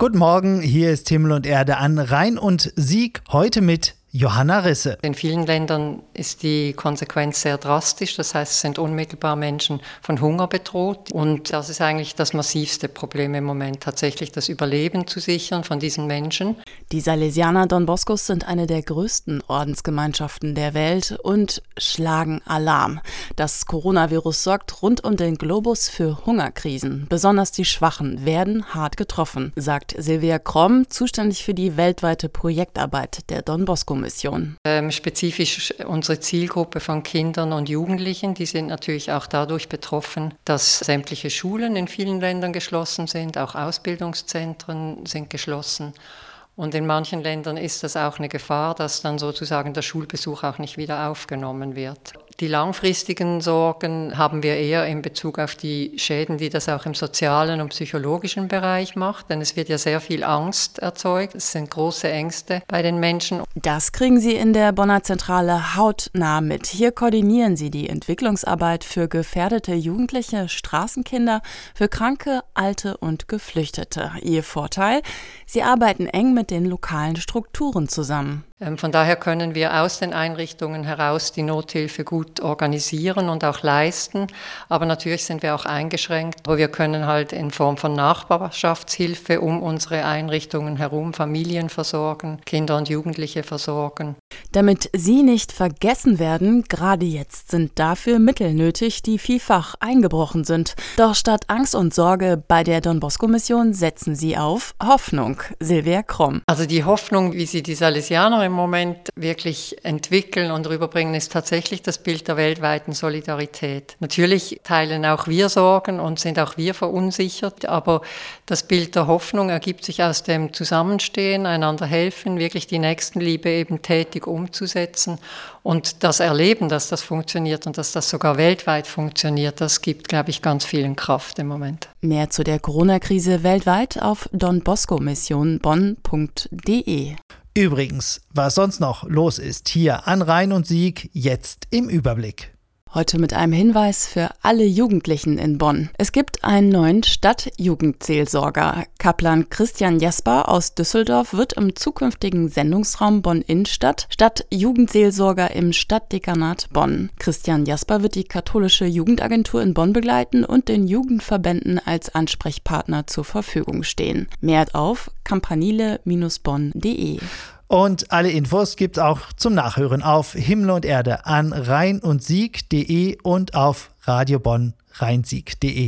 Guten Morgen, hier ist Himmel und Erde an Rhein und Sieg, heute mit Johanna Risse. In vielen Ländern ist die Konsequenz sehr drastisch. Das heißt, es sind unmittelbar Menschen von Hunger bedroht. Und das ist eigentlich das massivste Problem im Moment, tatsächlich das Überleben zu sichern von diesen Menschen. Die Salesianer Don Boscos sind eine der größten Ordensgemeinschaften der Welt und schlagen Alarm. Das Coronavirus sorgt rund um den Globus für Hungerkrisen. Besonders die Schwachen werden hart getroffen, sagt Silvia Kromm, zuständig für die weltweite Projektarbeit der Don Bosco Mission. Ähm, spezifisch unsere Zielgruppe von Kindern und Jugendlichen, die sind natürlich auch dadurch betroffen, dass sämtliche Schulen in vielen Ländern geschlossen sind, auch Ausbildungszentren sind geschlossen. Und in manchen Ländern ist das auch eine Gefahr, dass dann sozusagen der Schulbesuch auch nicht wieder aufgenommen wird. Die langfristigen Sorgen haben wir eher in Bezug auf die Schäden, die das auch im sozialen und psychologischen Bereich macht, denn es wird ja sehr viel Angst erzeugt. Es sind große Ängste bei den Menschen. Das kriegen Sie in der Bonner Zentrale hautnah mit. Hier koordinieren Sie die Entwicklungsarbeit für gefährdete Jugendliche, Straßenkinder, für Kranke, Alte und Geflüchtete. Ihr Vorteil? Sie arbeiten eng mit den lokalen Strukturen zusammen. Ähm, von daher können wir aus den Einrichtungen heraus die Nothilfe gut organisieren und auch leisten. Aber natürlich sind wir auch eingeschränkt. Aber wir können halt in Form von Nachbarschaftshilfe um unsere Einrichtungen herum Familien versorgen, Kinder und Jugendliche versorgen. Damit sie nicht vergessen werden, gerade jetzt sind dafür Mittel nötig, die vielfach eingebrochen sind. Doch statt Angst und Sorge bei der Don Bosco-Mission setzen sie auf Hoffnung. Silvia Kromm. Also die Hoffnung, wie sie die Salesianer im Moment wirklich entwickeln und rüberbringen, ist tatsächlich das Bild der weltweiten Solidarität. Natürlich teilen auch wir Sorgen und sind auch wir verunsichert, aber das Bild der Hoffnung ergibt sich aus dem Zusammenstehen, einander helfen, wirklich die Nächstenliebe eben tätig umzusetzen und das Erleben, dass das funktioniert und dass das sogar weltweit funktioniert, das gibt, glaube ich, ganz vielen Kraft im Moment. Mehr zu der Corona-Krise weltweit auf donbosco-mission-bonn.de. Übrigens, was sonst noch los ist hier an Rhein und Sieg, jetzt im Überblick. Heute mit einem Hinweis für alle Jugendlichen in Bonn. Es gibt einen neuen Stadtjugendseelsorger. Kaplan Christian Jasper aus Düsseldorf wird im zukünftigen Sendungsraum Bonn-Innenstadt Stadtjugendseelsorger im Stadtdekanat Bonn. Christian Jasper wird die katholische Jugendagentur in Bonn begleiten und den Jugendverbänden als Ansprechpartner zur Verfügung stehen. Mehr auf campanile-bonn.de. Und alle Infos gibt's auch zum Nachhören auf Himmel und Erde an rhein und sieg.de und auf Radio Bonn rheinsieg.de.